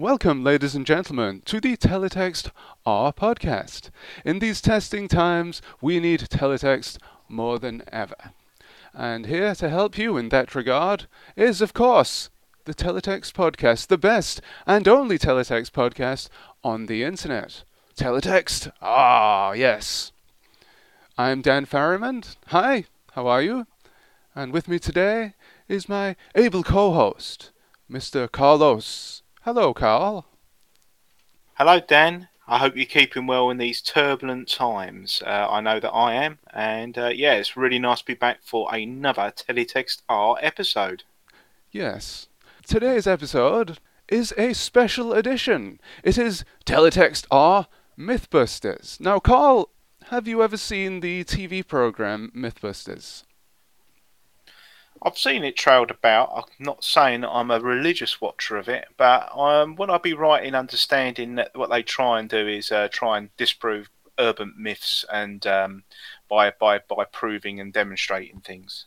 Welcome, ladies and gentlemen, to the Teletext R podcast. In these testing times, we need teletext more than ever. And here to help you in that regard is, of course, the Teletext podcast, the best and only Teletext podcast on the internet. Teletext? Ah, yes. I'm Dan Farrimond. Hi, how are you? And with me today is my able co host, Mr. Carlos. Hello, Carl. Hello, Dan. I hope you're keeping well in these turbulent times. Uh, I know that I am, and uh, yeah, it's really nice to be back for another Teletext R episode. Yes. Today's episode is a special edition. It is Teletext R Mythbusters. Now, Carl, have you ever seen the TV program Mythbusters? I've seen it trailed about. I'm not saying I'm a religious watcher of it, but um, would I be right in understanding that what they try and do is uh, try and disprove urban myths and um, by by by proving and demonstrating things?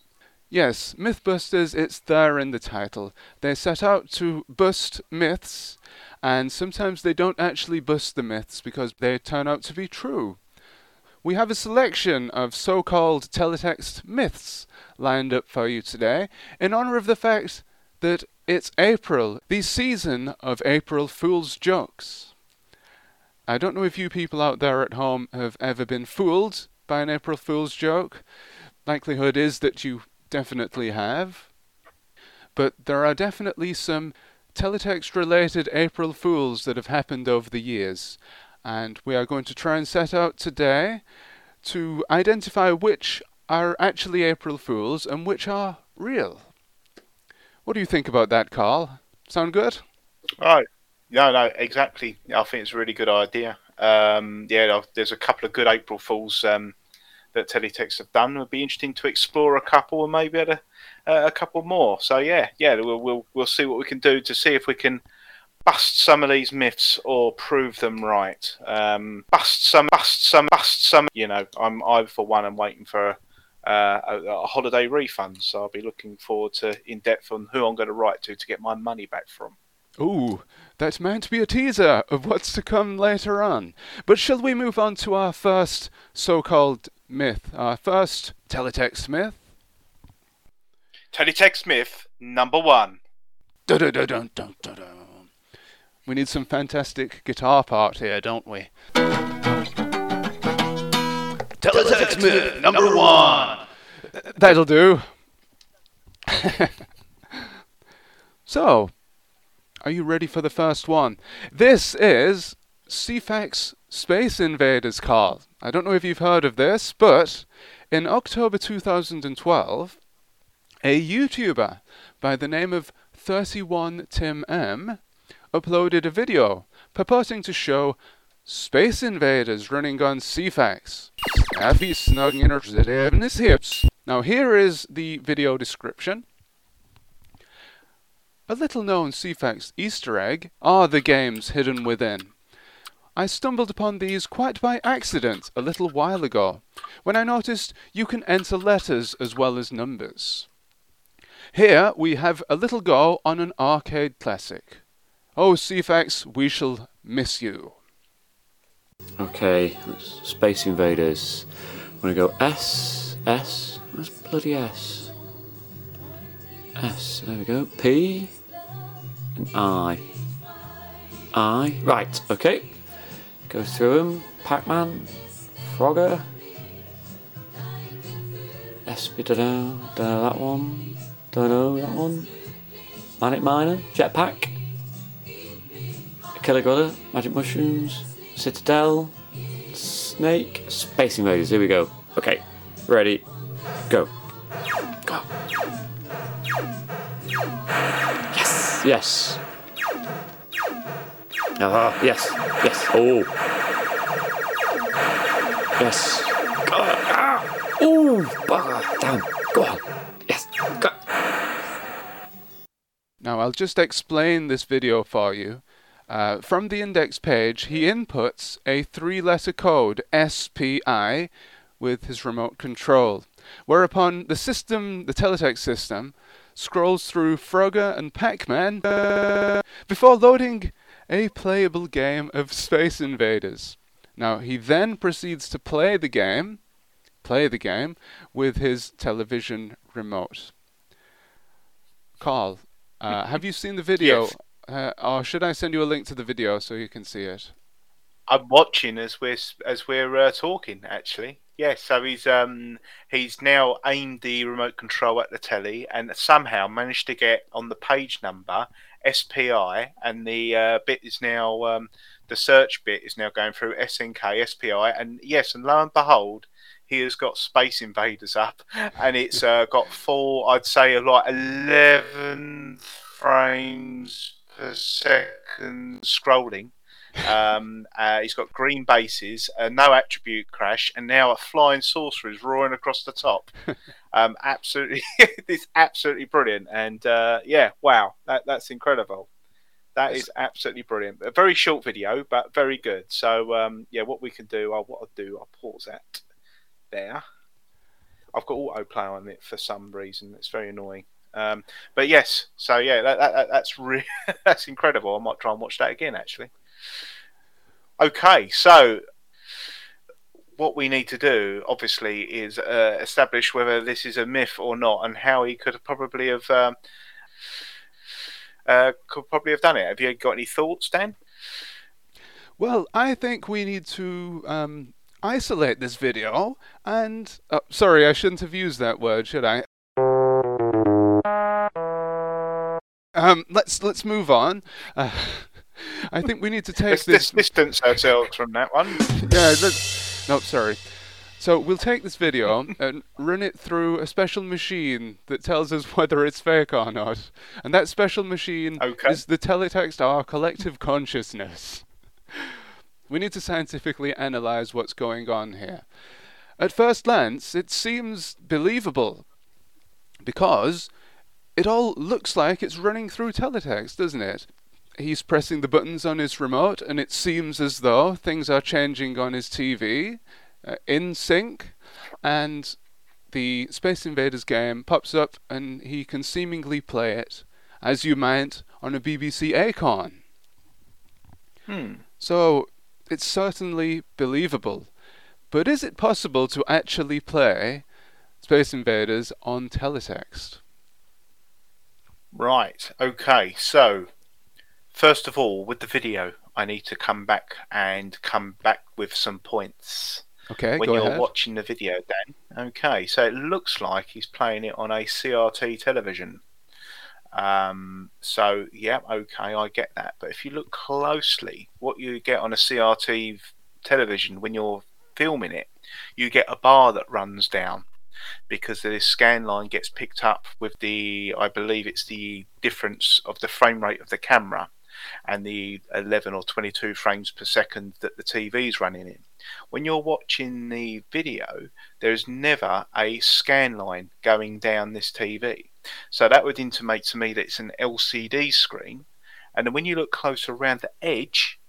Yes, Mythbusters, it's there in the title. They set out to bust myths, and sometimes they don't actually bust the myths because they turn out to be true we have a selection of so called teletext myths lined up for you today in honor of the fact that it's April, the season of April Fool's jokes. I don't know if you people out there at home have ever been fooled by an April Fool's joke. Likelihood is that you definitely have. But there are definitely some teletext related April Fools that have happened over the years and we are going to try and set out today to identify which are actually April Fools and which are real. What do you think about that, Carl? Sound good? Right. No, no, exactly. I think it's a really good idea. Um, yeah, there's a couple of good April Fools um, that Teletext have done. It would be interesting to explore a couple and maybe a, a couple more. So yeah, yeah, we'll, we'll we'll see what we can do to see if we can bust some of these myths or prove them right. Um, bust some, bust some, bust some. You know, I'm I for one am waiting for uh, a, a, holiday refund, so I'll be looking forward to in depth on who I'm going to write to to get my money back from. Ooh, that's meant to be a teaser of what's to come later on. But shall we move on to our first so-called myth, our first teletext myth? Teletext myth number one. Dun dun dun dun dun dun. We need some fantastic guitar part here, don't we? Teletext myth number one. That'll do. so, are you ready for the first one? This is Ceefax Space Invaders Call. I don't know if you've heard of this, but in October 2012, a YouTuber by the name of 31 Tim M uploaded a video purporting to show space invaders running on Happy snug in his hips. Now here is the video description. A little known Ceefax Easter egg are the games hidden within. I stumbled upon these quite by accident a little while ago, when I noticed you can enter letters as well as numbers. Here we have a little go on an arcade classic. Oh, Ceefax, we shall miss you. Okay, Space Invaders. I'm gonna go S, S, where's bloody S? S, there we go. P, and I. I, right, okay. Go through them. Pac Man, Frogger, SP, don't know, that one, don't know that one. Manic Miner, Jetpack. Killer Gorilla, Magic Mushrooms, Citadel, Snake, Space Invaders. Here we go. Okay, ready, go. Go. Yes, yes. Ah, uh, yes, yes. Oh. Yes. Ah. Oh. Damn. Go on. Yes. Go. Now I'll just explain this video for you. Uh, from the index page, he inputs a three letter code, SPI, with his remote control, whereupon the system, the teletext system, scrolls through Frogger and Pac Man uh, before loading a playable game of Space Invaders. Now, he then proceeds to play the game, play the game with his television remote. Carl, uh, have you seen the video? Yes. Uh, or should I send you a link to the video so you can see it? I'm watching as we're as we're uh, talking. Actually, yes. So he's um he's now aimed the remote control at the telly and somehow managed to get on the page number SPI, and the uh, bit is now um, the search bit is now going through SNK SPI, and yes, and lo and behold. He has got Space Invaders up, and it's uh, got four, I'd say, like eleven frames per second scrolling. Um, uh, he's got green bases, uh, no attribute crash, and now a flying saucer is roaring across the top. Um, absolutely, it's absolutely brilliant, and uh, yeah, wow, that, that's incredible. That is absolutely brilliant. A very short video, but very good. So um, yeah, what we can do, I'll, what I'll do, I'll pause that there. I've got autoplay on it for some reason. It's very annoying. Um, but yes, so yeah, that, that, that's re- that's incredible. I might try and watch that again actually. Okay, so what we need to do, obviously, is uh, establish whether this is a myth or not, and how he could probably have um, uh, could probably have done it. Have you got any thoughts, Dan? Well, I think we need to um, isolate this video and. Oh, sorry, I shouldn't have used that word, should I? Um, let's let's move on. Uh, I think we need to take Let's this. distance ourselves from that one. Yeah, let's. No, sorry. So we'll take this video and run it through a special machine that tells us whether it's fake or not. And that special machine Okay. is the teletext our collective consciousness. We need to scientifically analyze what's going on here. At first glance, it seems believable because it all looks like it's running through teletext, doesn't it? He's pressing the buttons on his remote, and it seems as though things are changing on his TV uh, in sync, and the Space Invaders game pops up, and he can seemingly play it as you might on a BBC Acorn. Hmm. So it's certainly believable. But is it possible to actually play Space Invaders on teletext? Right. Okay. So, first of all, with the video, I need to come back and come back with some points Okay, when you're ahead. watching the video, Dan. Okay. So it looks like he's playing it on a CRT television. Um, so yeah, okay, I get that. But if you look closely, what you get on a CRT television when you're filming it, you get a bar that runs down because the scan line gets picked up with the, I believe it's the difference of the frame rate of the camera and the 11 or 22 frames per second that the TV is running in. When you're watching the video, there's never a scan line going down this TV. So that would intimate to me that it's an LCD screen. And then when you look closer around the edge,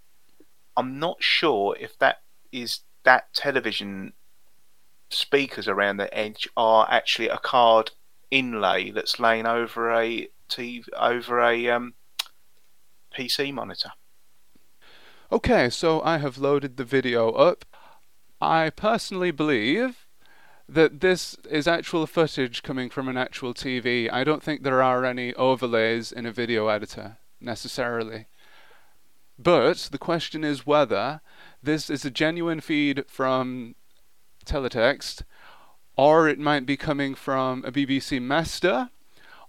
I'm not sure if that is that television speakers around the edge are actually a card inlay that's laying over a TV over a um, PC monitor. Okay, so I have loaded the video up. I personally believe that this is actual footage coming from an actual TV. I don't think there are any overlays in a video editor necessarily. But the question is whether this is a genuine feed from teletext or it might be coming from a BBC master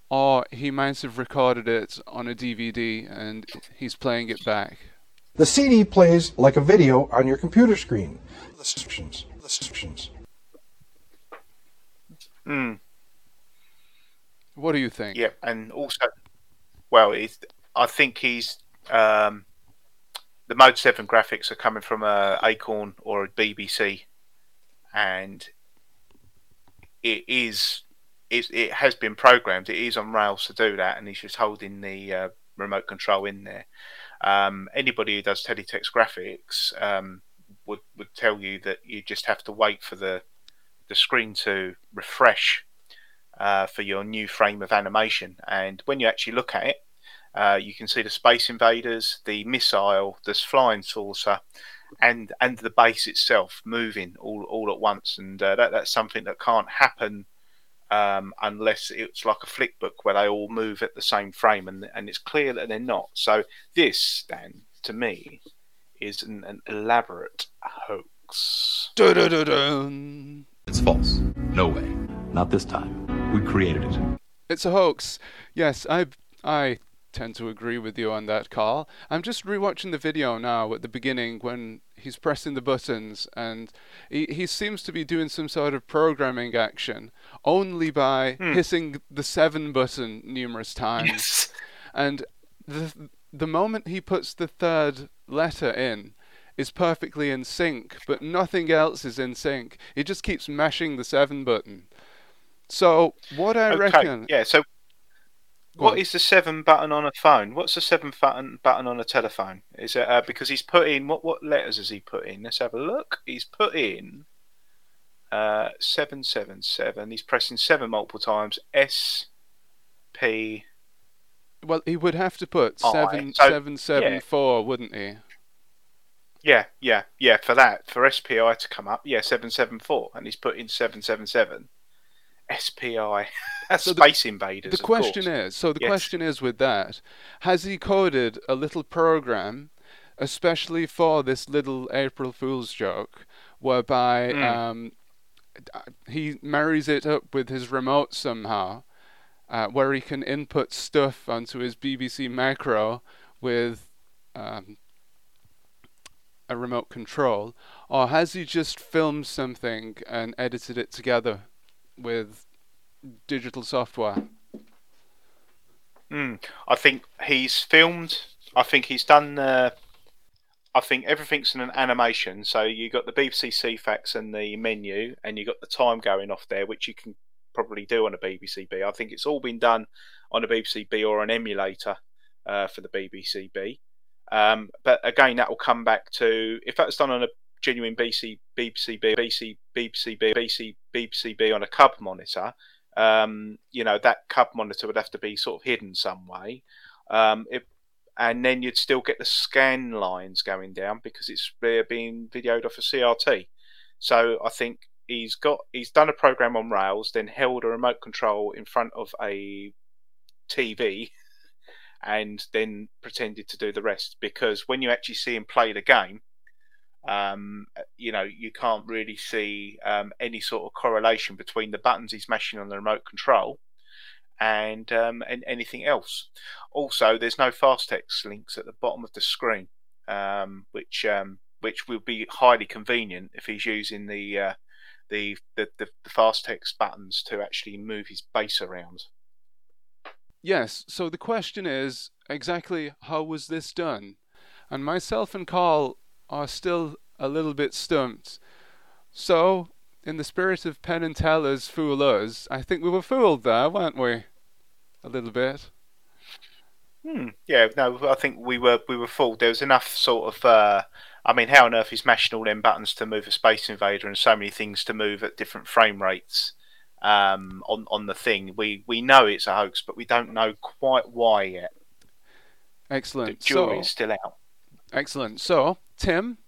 or he might have recorded it on a DVD and he's playing it back. The CD plays like a video on your computer screen. The instructions. The instructions. Hmm. What do you think? Yeah, and also, well, it's, I think he's um, the Mode Seven graphics are coming from a Acorn or a BBC, and it is it, it has been programmed. It is on rails to do that, and he's just holding the uh, remote control in there. Um, anybody who does teletext graphics um, would would tell you that you just have to wait for the the screen to refresh uh, for your new frame of animation. And when you actually look at it, Uh, you can see the Space Invaders, the missile, this flying saucer, and and the base itself moving all, all at once. And uh, that that's something that can't happen um, unless it's like a flick book where they all move at the same frame, and and it's clear that they're not. So this, Dan, to me, is an, an elaborate hoax. Dun-dun-dun-dun. It's false. No way. Not this time. We created it. It's a hoax. Yes, I I tend to agree with you on that, Carl. I'm just rewatching the video now at the beginning when he's pressing the buttons and he, he seems to be doing some sort of programming action only by hmm. hitting the seven button numerous times. Yes. And the the moment he puts the third letter in is perfectly in sync, but nothing else is in sync. He just keeps mashing the seven button. So what I okay. reckon Yeah. So, Go what on. is the seven button on a phone? What's the seven button button on a telephone? Is it uh, because he's put in what what letters has he put in? Let's have a look. He's put in uh, seven seven seven. He's pressing seven multiple times. S P. Well, he would have to put Oh, seven so- seven seven yeah. four, wouldn't he? Yeah, yeah, yeah. For that, for SPI to come up, yeah, seven seven four, and he's put in seven seven seven. SPI. So the- Invaders. The question course. is, so the Yes. question is with that, has he coded a little program, especially for this little April Fool's joke, whereby Mm. um, he marries it up with his remote somehow, uh, where he can input stuff onto his BBC Micro with um, a remote control, or has he just filmed something and edited it together with digital software? Mm, I think he's filmed. I think he's done. Uh, I think everything's in an animation. So you got the BBC Ceefax and the menu, and you got the time going off there, which you can probably do on a BBC B. I think it's all been done on a BBC B or an emulator uh, for the BBC B. Um, but again, that will come back to if that's done on a genuine BC, BBC B, BC, BBC B, BC, BBC B on a cub monitor, um, you know that cub monitor would have to be sort of hidden some way. Um, it, and then you'd still get the scan lines going down because it's being videoed off a crt so i think he's got he's done a program on rails then held a remote control in front of a tv and then pretended to do the rest because when you actually see him play the game um, you know, you can't really see um, any sort of correlation between the buttons he's mashing on the remote control and um, and anything else. Also, there's no fast text links at the bottom of the screen, um, which um, which will be highly convenient if he's using the, uh, the, the the the fast text buttons to actually move his base around. Yes, so the question is exactly how was this done? And myself and Carl are still a little bit stumped. So, in the spirit of Penn and Teller's Fool Us, I think we were fooled there, weren't we? A little bit. Hmm. Yeah, no, I think we were we were fooled. There was enough sort of. Uh, I mean, how on earth is mashing all them buttons to move a Space Invader and so many things to move at different frame rates um, on on the thing? We we know it's a hoax, but we don't know quite why yet. Excellent. The jury So, is still out. Excellent. So, Tim,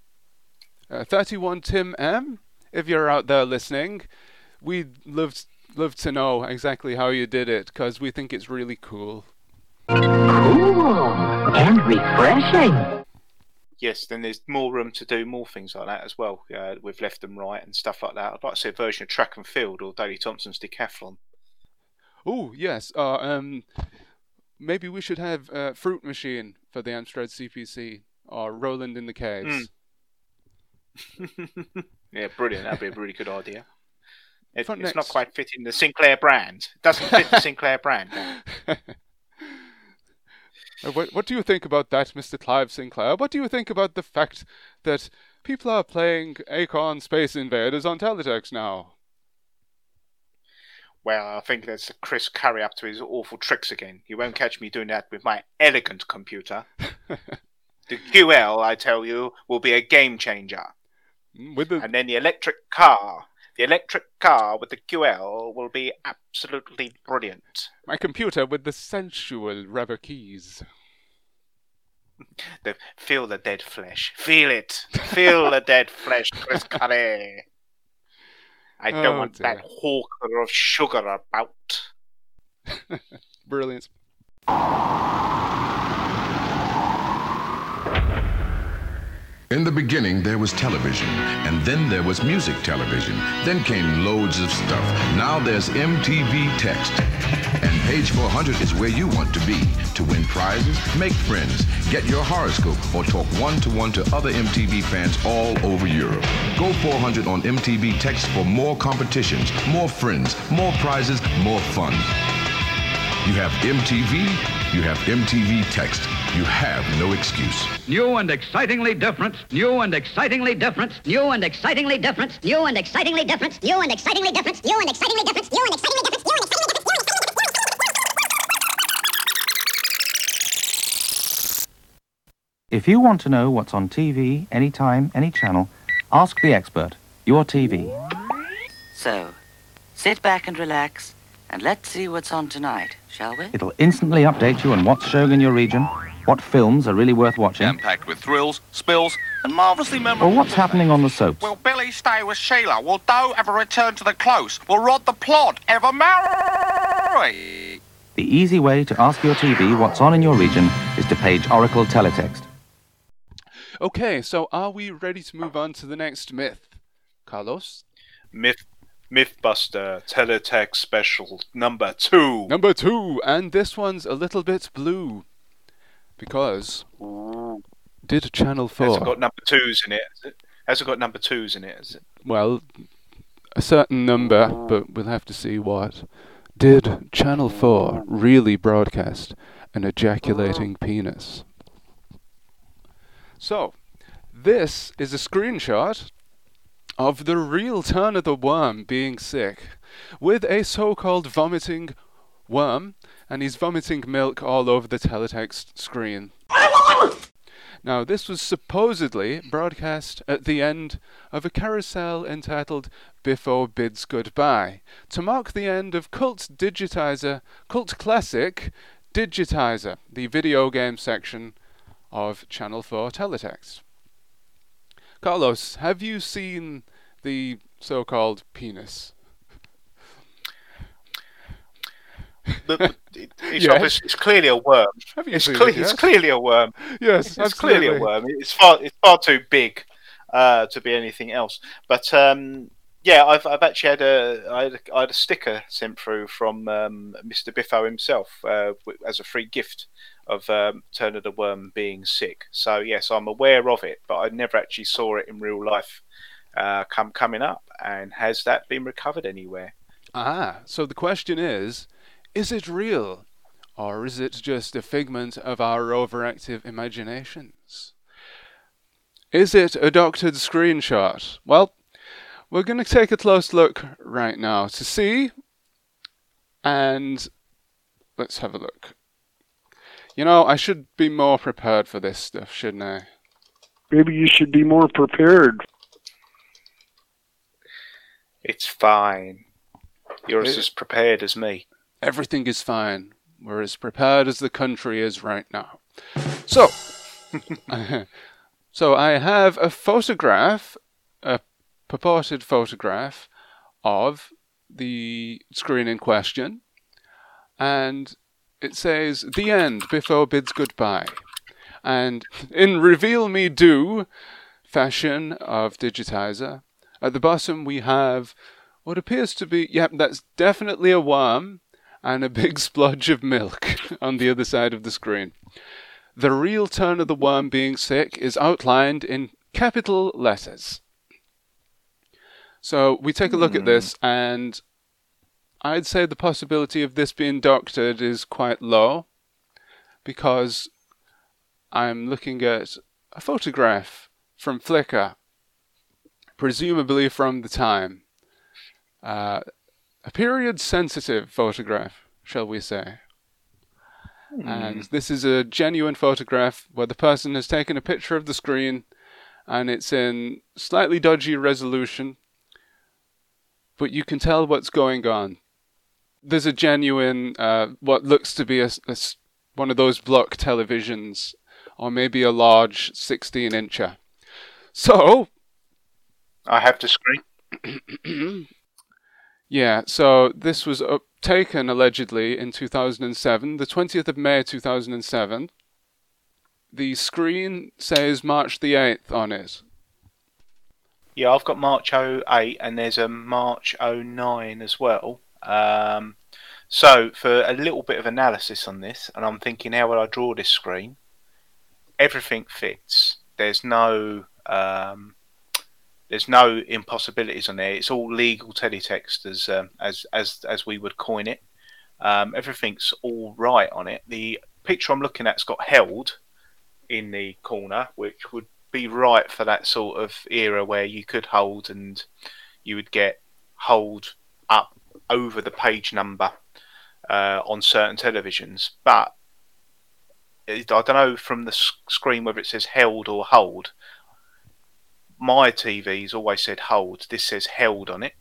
uh, 31 Tim M, if you're out there listening, we'd love, love to know exactly how you did it, because we think it's really cool. Cool and refreshing. Yes, then there's more room to do more things like that as well uh, with left and right and stuff like that. I'd like to see a version of track and field or Daley Thompson's decathlon. Oh yes. Uh, um, maybe we should have uh, Fruit Machine for the Amstrad CPC or Roland in the Caves. yeah, brilliant. That'd be a really good idea. It, For it's not quite fitting the Sinclair brand. It doesn't fit the Sinclair brand. Uh, what, what do you think about that, Mr. Clive Sinclair? What do you think about the fact that people are playing Acorn Space Invaders on teletext now? Well, I think that's Chris Curry up to his awful tricks again. You won't catch me doing that with my elegant computer. the QL, I tell you, will be a game changer. Mm, With the And then the electric car. The electric car with the QL will be absolutely brilliant. my computer with the sensual rubber keys. The, feel the dead flesh. Feel it. Feel the dead flesh, Chris Curry. I don't Oh, want dear. that hawker of sugar about. Brilliant. In the beginning, there was television, and then there was music television. Then came loads of stuff. Now there's MTV Text. And page 400 is where you want to be to win prizes, make friends, get your horoscope, or talk one to one to other MTV fans all over Europe. Go 400 on MTV Text for more competitions, more friends, more prizes, more fun. You have MTV, you have MTV Text. You have no excuse. New and excitingly different, new and excitingly different, new and excitingly different, new and excitingly different, new and excitingly different, new and excitingly different, new and excitingly different, new and excitingly different. If you want to know what's on TV, anytime, any channel, ask the expert, your TV. So, sit back and relax, and let's see what's on tonight shall we? It'll instantly update you on what's showing in your region, what films are really worth watching, Packed with thrills, spills, and marvellously or memorable. what's happening on the soaps. Will Billy stay with Sheila? Will Doe ever return to the close? Will Rod the Plod ever marry? The easy way to ask your TV what's on in your region is to page Oracle Teletext. Okay, so are we ready to move on to the next myth? Carlos? Myth, Mythbuster Teletext Special number two. Number two, and this one's a little bit blue. Because did Channel 4. Has it 4, got number twos in it? Has it, has it got number twos in it? Has it? well, a certain number, but we'll have to see what, did Channel 4 really broadcast an ejaculating penis? So, this is a screenshot of the real Turner the Worm being sick, with a so-called vomiting worm, and he's vomiting milk all over the teletext screen. Now, this was supposedly broadcast at the end of a carousel entitled Biffo Bids Goodbye, to mark the end of Cult Digitizer, Cult Classic Digitizer, the video game section of Channel 4 Teletext. Carlos, have you seen the so-called penis? The- the- it- it's, Yes. it's clearly a worm. It's, cle- it, it's clearly a worm. Yes, It's clearly a worm. It's far it's far too big uh, to be anything else. But um, yeah, I've I've actually had a I had a, I had a sticker sent through from um, Mr. Biffo himself uh, as a free gift of um, Turner the Worm being sick. So yes, I'm aware of it, but I never actually saw it in real life uh, come coming up. And has that been recovered anywhere? Ah, so the question is, is it real? Or is it just a figment of our overactive imaginations? Is it a doctored screenshot? Well, we're going to take a close look right now to see. And let's have a look. You know, I should be more prepared for this stuff, shouldn't I? Maybe you should be more prepared. It's fine. You're It- as prepared as me. Everything is fine. We're as prepared as the country is right now. So, so I have a photograph, a purported photograph of the screen in question, and it says "The end" Biffo bids goodbye. And in "Reveal Me Do" fashion of Digitizer, at the bottom we have what appears to be, yep, that's definitely a worm and a big splodge of milk on the other side of the screen. The real Turner the Worm being sick is outlined in capital letters. So we take a look at hmm. this, and I'd say the possibility of this being doctored is quite low because I'm looking at a photograph from Flickr, presumably from the time. Uh, a period sensitive photograph, shall we say. And this is a genuine photograph where the person has taken a picture of the screen and it's in slightly dodgy resolution, but you can tell what's going on. There's a genuine, uh, what looks to be a, a one of those block televisions or maybe a large 16 incher. So, I have to screen. yeah, so this was uh, taken allegedly in 2007, the 20th of May 2007. The screen says March the 8th on it. Yeah, I've got March 08 and there's a March 09 as well. Um, so, for a little bit of analysis on this, and I'm thinking, how would I draw this screen? Everything fits. There's no um, there's no impossibilities on there. It's all legal teletext as um, as as as we would coin it. Um, everything's all right on it. The picture I'm looking at's got held in the corner, which would be right for that sort of era where you could hold and you would get hold up over the page number uh, on certain televisions. But I don't know from the screen whether it says held or hold. My TV's always said hold. This says held on it.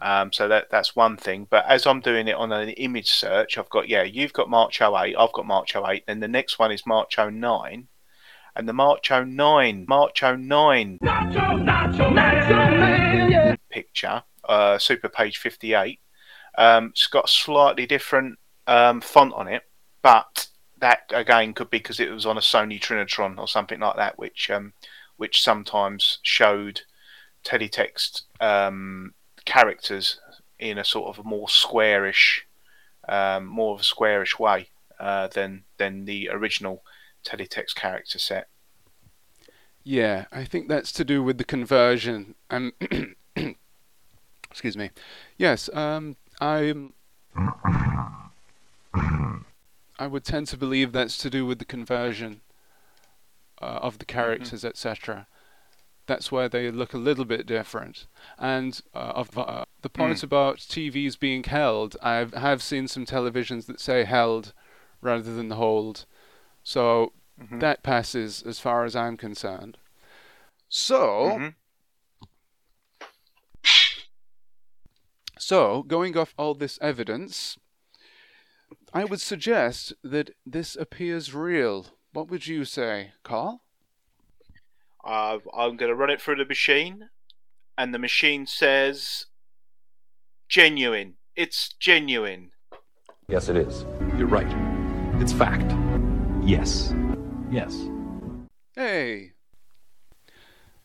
Um, so that that's one thing. But as I'm doing it on an image search, I've got yeah, you've got March 08, I've got March 08, then the next one is March 09. And the March 09, March 09 Nacho, Nacho, Nacho, picture, uh, Super Page 58, um, it's got slightly different um, font on it, but that again could be because it was on a Sony Trinitron or something like that, which um, which sometimes showed teletext um, characters in a sort of a more squarish, um, more of a squarish way uh, than than the original teletext character set. Yeah, I think that's to do with the conversion. Um, excuse me. Yes, um, I'm. I would tend to believe that's to do with the conversion uh, of the mm-hmm. characters, mm-hmm. etc. That's where they look a little bit different. And uh, of uh, the point mm. about TVs being held, I have seen some televisions that say held rather than hold. So mm-hmm. that passes as far as I'm concerned. So, mm-hmm. So, going off all this evidence, I would suggest that this appears real. What would you say, Carl? Uh, I'm going to run it through the machine, and the machine says genuine. It's genuine. Yes, it is. You're right. It's fact. Yes. Yes. Hey.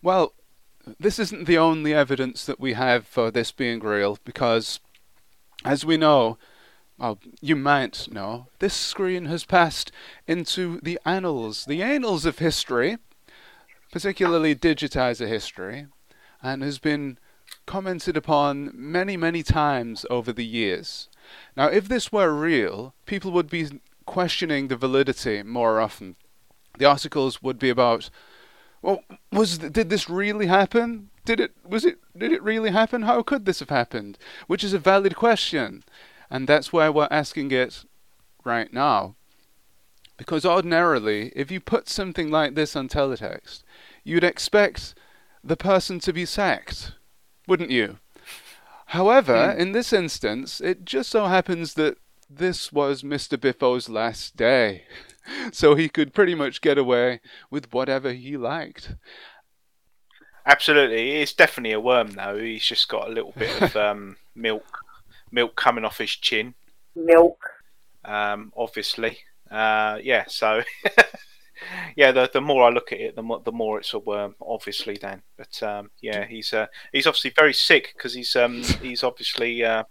Well, this isn't the only evidence that we have for this being real, because, as we know, well, you might know, this screen has passed into the annals, the annals of history, particularly digitizer history, and has been commented upon many, many times over the years. Now, if this were real, people would be questioning the validity more often. The articles would be about well, was did this really happen? Did it was it did it really happen? How could this have happened? Which is a valid question, and that's why we're asking it right now. Because ordinarily, if you put something like this on teletext, you'd expect the person to be sacked, wouldn't you? However, hmm. in this instance, it just so happens that this was Mr. Biffo's last day. so he could pretty much get away with whatever he liked. Absolutely, it's definitely a worm though. He's just got a little bit of um, milk, milk coming off his chin. Milk. Um, obviously, uh, yeah. So, yeah. The, the more I look at it, the more the more it's a worm. Obviously, Dan. But um, yeah, he's uh, he's obviously very sick because he's um, he's obviously uh,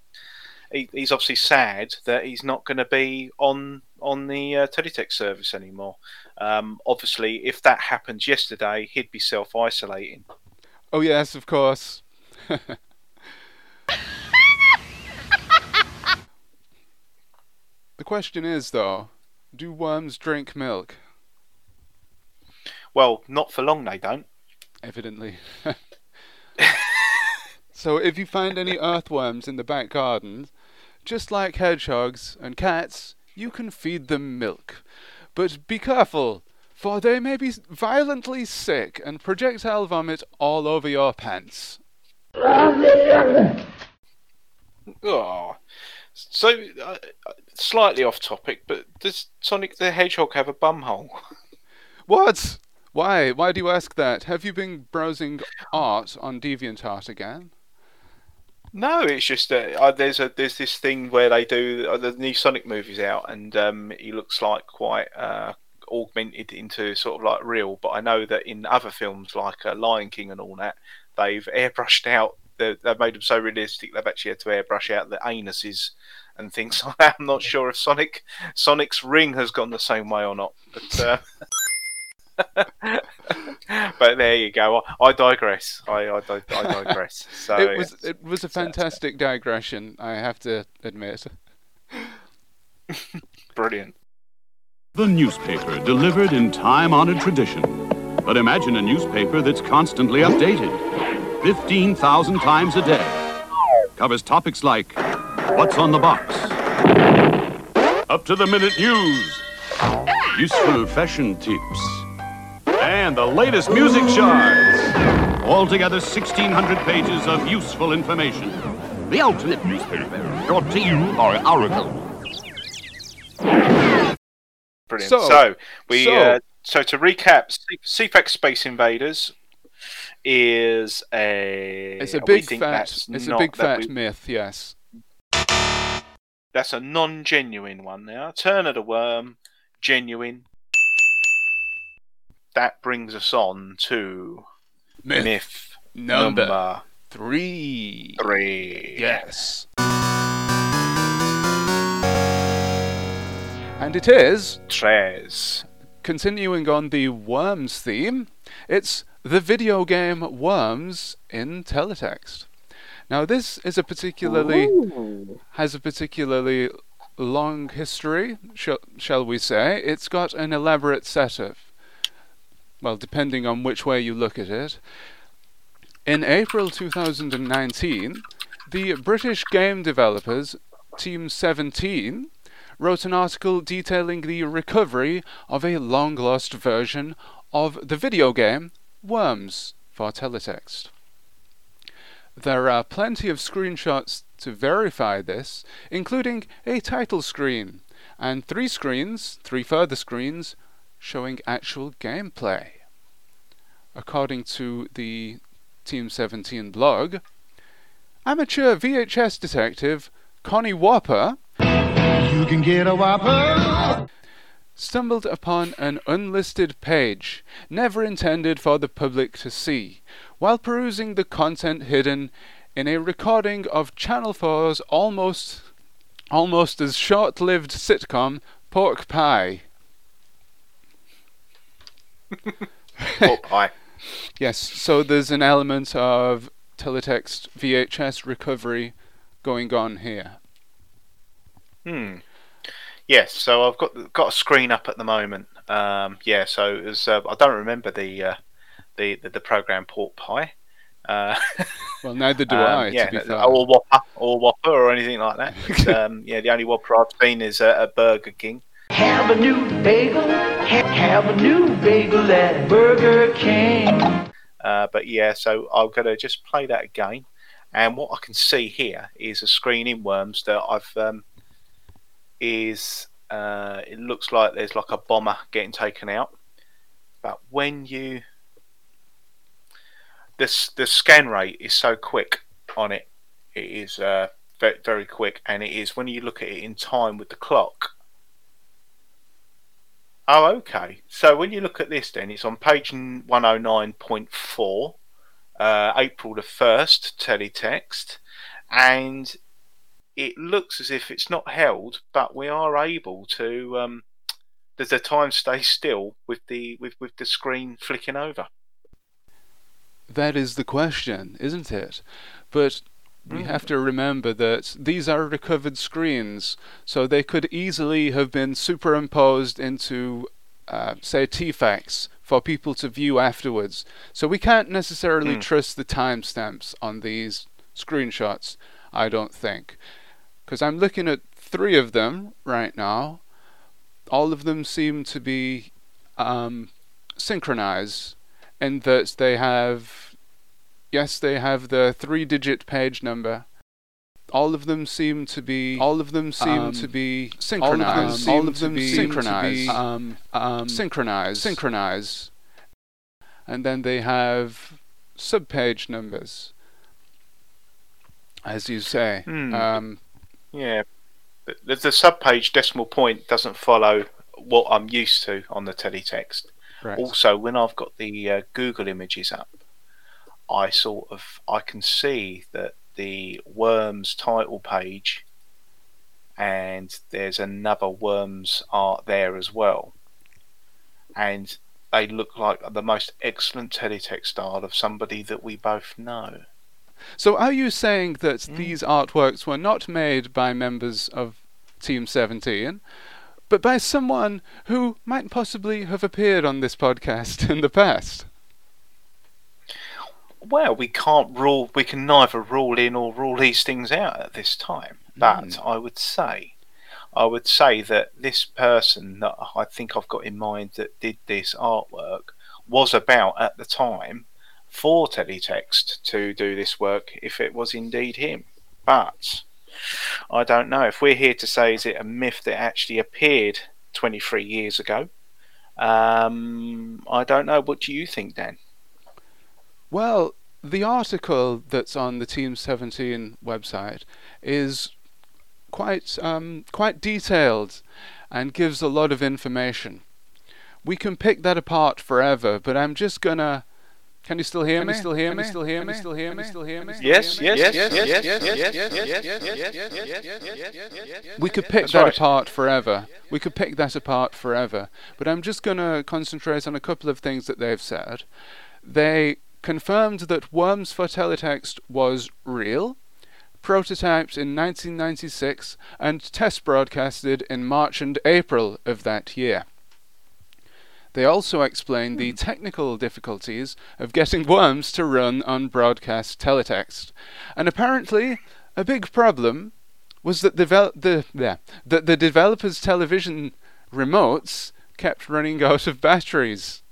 he, he's obviously sad that he's not going to be on on the uh, teletext service anymore. Um, obviously, if that happened yesterday, he'd be self isolating. Oh, yes, of course. the question is, though do worms drink milk? Well, not for long, they don't. Evidently. so, if you find any earthworms in the back garden, just like hedgehogs and cats, you can feed them milk. But be careful, for they may be violently sick and projectile vomit all over your pants. Oh. So, uh, slightly off topic, but does Sonic the Hedgehog have a bumhole? What? Why? Why do you ask that? Have you been browsing art on DeviantArt again? No, it's just that uh, there's a there's this thing where they do uh, the new Sonic movies out, and um, he looks like quite uh, augmented into sort of like real. But I know that in other films like uh, Lion King and all that, they've airbrushed out. The, they've made them so realistic. They've actually had to airbrush out the anuses and things like that. I'm not sure if Sonic Sonic's ring has gone the same way or not, but. But there you go. I, I digress. I, I, I digress. So it was yeah. it was a fantastic digression, I have to admit. brilliant. The newspaper delivered in time honored tradition. But imagine a newspaper that's constantly updated 15,000 times a day. Covers topics like what's on the box, up to the minute news, useful fashion tips, and the latest music charts. Altogether 1,600 pages of useful information. The ultimate newspaper, brought to you by Oracle. Brilliant. So- So, we so- uh, so to recap, C- Ceefax Space Invaders is a It's a big fat it's a big fat we- myth, yes. That's a non-genuine one now. Turner the Worm, genuine. That brings us on to Myth number number three. three. Yes. And it is Tres. continuing on the Worms theme. It's the video game Worms in teletext. Now this is a particularly has a particularly long history, shall, shall we say. It's got an elaborate setup. Well, depending on which way you look at it. In April 2019, the British game developers Team 17 wrote an article detailing the recovery of a long lost version of the video game Worms for teletext. There are plenty of screenshots to verify this, including a title screen and three screens, three further screens, showing actual gameplay. According to the Team 17 blog, amateur VHS detective Connie Whopper You can get a whopper. stumbled upon an unlisted page, never intended for the public to see, while perusing the content hidden in a recording of Channel 4's almost almost as short-lived sitcom Pork Pie. Pork pie. Yes, so there's an element of teletext VHS recovery going on here. Hmm. Yes, so I've got got a screen up at the moment. Um, yeah, so it was, uh, I don't remember the, uh, the the the program Pork Pie. Uh, Well, neither do um, I, Yeah, to be no, fair. or Whopper, or Whopper, or anything like that. But, um, yeah, the only Whopper I've seen is uh, a Burger King. Have a new bagel. Have a new bagel at Burger King. Uh, but yeah, so I'm going to just play that again. And what I can see here is a screen in Worms that I've um, is uh, it looks like there's like a bomber getting taken out. But when you this the scan rate is so quick on it, it is uh, very, very quick, and it is when you look at it in time with the clock. Oh, okay. So when you look at this, then it's on page one hundred nine point four, uh, April the first, teletext, and it looks as if it's not held, but we are able to. Um, does the time stay still with the with, with the screen flicking over? That is the question, isn't it? But we Mm. have to remember that these are recovered screens, so they could easily have been superimposed into, uh, say, TFAX for people to view afterwards. So we can't necessarily Mm. trust the timestamps on these screenshots, I don't think. Because I'm looking at three of them right now. All of them seem to be um, synchronized in that they have yes they have the three digit page number all of them seem to be all of them seem Um, to be synchronized. synchronized all All of of them them seem seem to to be be, um, um, synchronized synchronize and then they have subpage numbers as you say Hmm. um, Yeah, the, the, the subpage decimal point doesn't follow what I'm used to on the teletext. Right. Also, when I've got the uh, Google images up, I sort of I can see that the Worms title page, and there's another Worms art there as well, and they look like the most excellent teletext style of somebody that we both know. So are you saying that Mm. these artworks were not made by members of Team 17, but by someone who might possibly have appeared on this podcast in the past? Well, we can't rule. We can neither rule in or rule these things out at this time. But I would say, I would say that this person that I think I've got in mind that did this artwork was about at the time for Teletext to do this work, if it was indeed him. But I don't know. If we're here to say, is it a myth that actually appeared 23 years ago? Um, I don't know. What do you think, Dan? Well, the article that's on the Team 17 website is quite um, quite detailed and gives a lot of information. We can pick that apart forever, but I'm just gonna. Can you still hear Can me? you still hear Can me? you still hear Can me? you still hear Can me? you still hear me? Yes, Can you yes, still yes, hear me? yes, yes, yes, yes, yes, yes, yes, yes, yes, yes, yes, yes. Yes, yes. We could pick That's that right. apart forever. We could pick that apart forever. But I'm just going to concentrate on a couple of things that they've said. They confirmed that Worms for Teletext was real, prototyped in 1996, and test broadcasted in March and April of that year. They also explained the hmm. technical difficulties of getting Worms to run on broadcast teletext. And apparently, a big problem was that devel- the, yeah, that the developers' television remotes kept running out of batteries.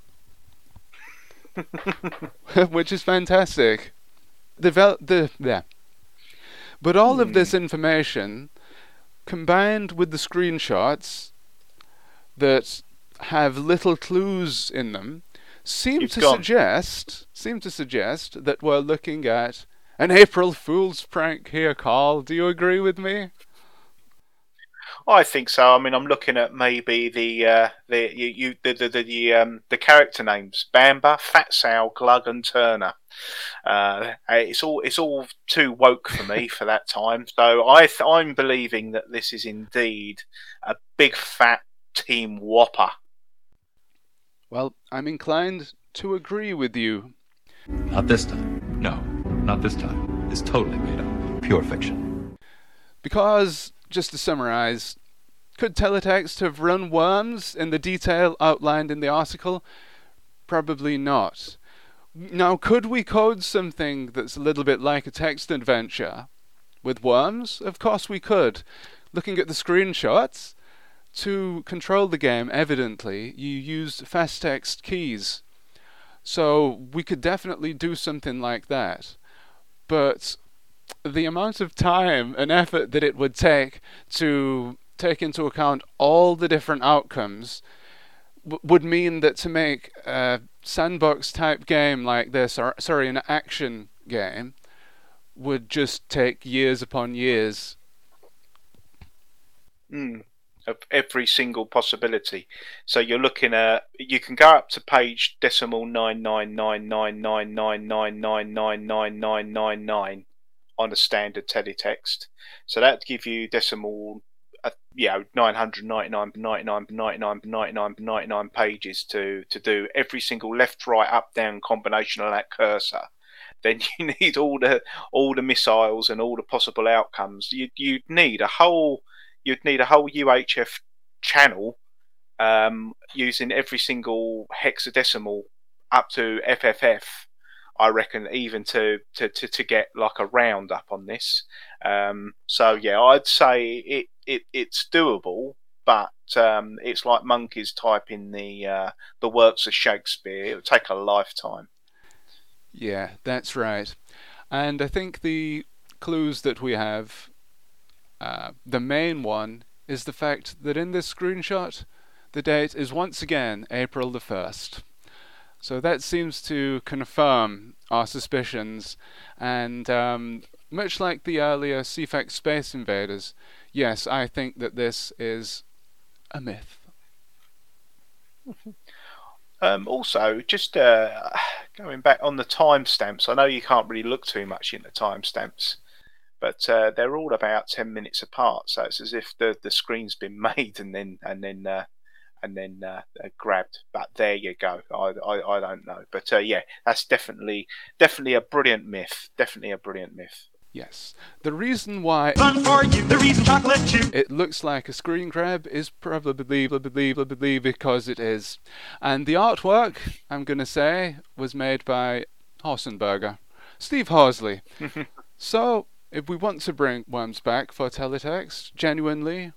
Which is fantastic. Devel- the, yeah. But all of this hmm. information, combined with the screenshots that have little clues in them, seem You've to gone. suggest seem to suggest that we're looking at an April Fool's prank here, Carl. Do you agree with me? I think so. I mean, I'm looking at maybe the uh, the you, you the the the, the, um, the character names: Bamba, Fat Sal, Glug, and Turner. Uh, it's all it's all too woke for me for that time. So I th- I'm believing that this is indeed a big fat team whopper. Well, I'm inclined to agree with you. Not this time. No, not this time. It's totally made up. Pure fiction. Because, just to summarize, could Teletext have run worms in the detail outlined in the article? Probably not. Now, could we code something that's a little bit like a text adventure with worms? Of course we could. Looking at the screenshots, to control the game, evidently, you used fast text keys. So we could definitely do something like that. But the amount of time and effort that it would take to take into account all the different outcomes w- would mean that to make a sandbox type game like this, or sorry, an action game, would just take years upon years. Mm, of every single possibility. So you're looking at you can go up to page decimal nine nine nine nine nine nine nine nine nine nine nine nine nine on a standard teletext. So that give you decimal, uh, you know, 999, 99, 99, 99, 99 pages to to do every single left, right, up, down combination of that cursor. Then you need all the all the missiles and all the possible outcomes. You you need a whole you'd need a whole UHF channel um, using every single hexadecimal up to FFF. I reckon even to, to, to, to get like a roundup on this. Um, so yeah, I'd say it, it it's doable, but um, it's like monkeys typing the uh, the works of Shakespeare. It would take a lifetime. Yeah, that's right. And I think the clues that we have Uh, the main one is the fact that in this screenshot, the date is once again April the 1st. So that seems to confirm our suspicions, and um, much like the earlier Ceefax Space Invaders, yes, I think that this is a myth. Um, also, just uh, going back on the timestamps, I know you can't really look too much into timestamps, but uh, they're all about ten minutes apart. So it's as if the, the screen's been made and then and then uh, and then uh, grabbed. But there you go. I, I, I don't know, but uh, yeah, that's definitely definitely a brilliant myth. Definitely a brilliant myth. Yes. The reason why Fun for you, the reason chocolate chip. it looks like a screen grab is probably probably probably because it is. And the artwork, I'm going to say, was made by Horsenberger, Steve Horsley. so, if we want to bring Worms back for teletext, genuinely,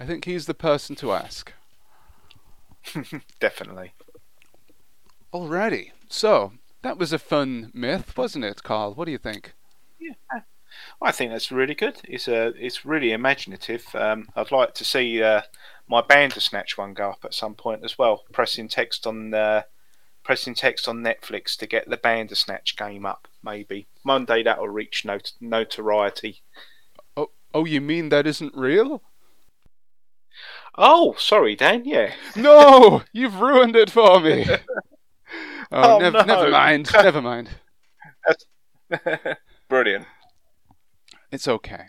I think he's the person to ask. Definitely. Alrighty. So, that was a fun myth, wasn't it, Carl? What do you think? Yeah. I think that's really good. It's uh, it's really imaginative. Um, I'd like to see uh, my Bandersnatch one go up at some point as well. Pressing text on uh, pressing text on Netflix to get the Bandersnatch game up. Maybe one day that will reach not- notoriety. Oh, oh, you mean that isn't real? Oh, sorry, Dan. Yeah. No, you've ruined it for me. Oh, Oh, nev- no. never mind. Never mind. Brilliant. It's okay.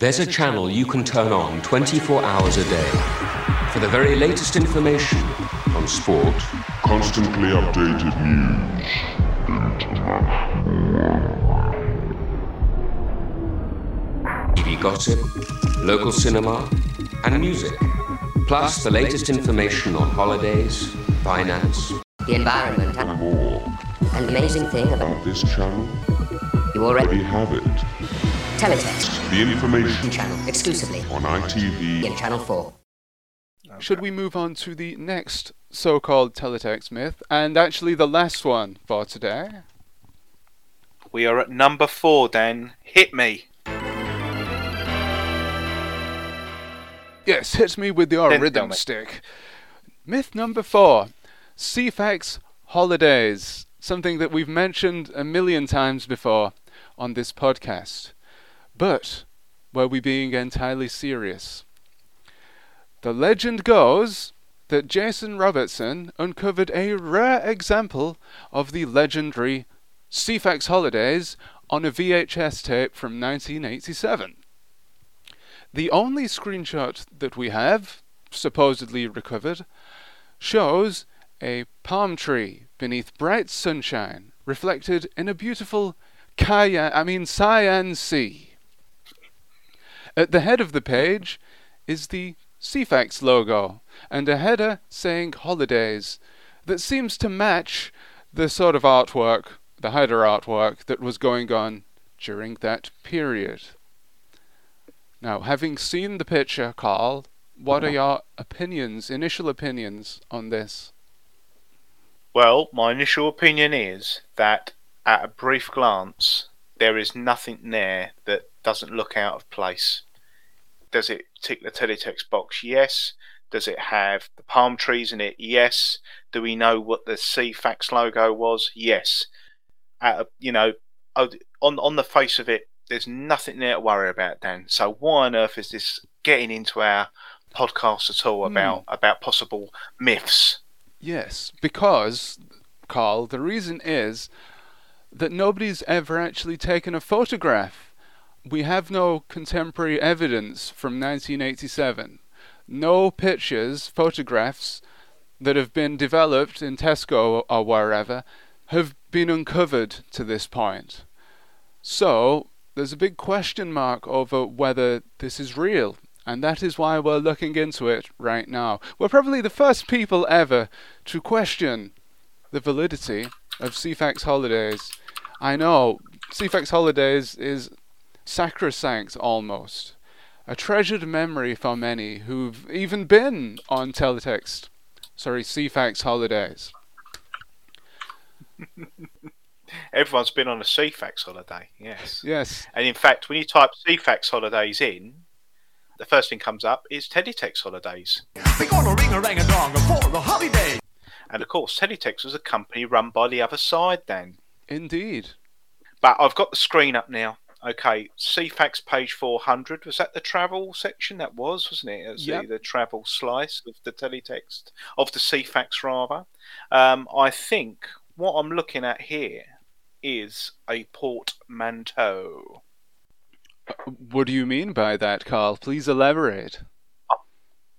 There's a channel you can turn on 24 hours a day for the very latest information on sport, Constantly updated news. TV gossip, local cinema, and music. Plus the latest information on holidays, finance, the environment, and more. An amazing thing about This channel, you already have it. teletext The information channel exclusively on ITV. in Channel 4. Should we move on to the next so called teletext myth, and actually the last one for today? We are at number four, Dan. Hit me. Yes, hit me with your Then rhythm stick. Myth number four Ceefax holidays. Something that we've mentioned a million times before on this podcast. But were we being entirely serious? The legend goes that Jason Robertson uncovered a rare example of the legendary Ceefax holidays on a VHS tape from 1987. The only screenshot that we have, supposedly recovered, shows a palm tree beneath bright sunshine, reflected in a beautiful cyan, I mean cyan sea. At the head of the page is the Ceefax logo and a header saying holidays that seems to match the sort of artwork, the header artwork that was going on during that period. Now, having seen the picture, Carl, what are your opinions, initial opinions on this? Well, my initial opinion is that at a brief glance, there is nothing there that doesn't look out of place. Does it tick the teletext box? Yes. Does it have the palm trees in it? Yes. Do we know what the Ceefax logo was? Yes. At a, you know, on on the face of it, there's nothing there to worry about, Dan. So why on earth is this getting into our podcast at all hmm. about about possible myths? Yes, because, Carl, the reason is that nobody's ever actually taken a photograph. We have no contemporary evidence from 1987. No pictures, photographs that have been developed in Tesco or wherever have been uncovered to this point. So, there's a big question mark over whether this is real, and that is why we're looking into it right now. We're probably the first people ever to question the validity of Ceefax holidays. I know Ceefax holidays is sacrosanct almost, a treasured memory for many who've even been on teletext, sorry, Ceefax holidays. Everyone's been on a Ceefax holiday. Yes. Yes. And in fact, when you type Ceefax holidays in, the first thing comes up is Teletext holidays. We're gonna ring a rang a dong for the holiday. And of course, Teletext was a company run by the other side, then. Indeed. But I've got the screen up now. Okay, Ceefax page 400. Was that the travel section? That was, wasn't it? It was Yep. the, the travel slice of the teletext, of the Ceefax rather. Um, I think what I'm looking at here is a portmanteau. What do you mean by that, Carl? Please elaborate.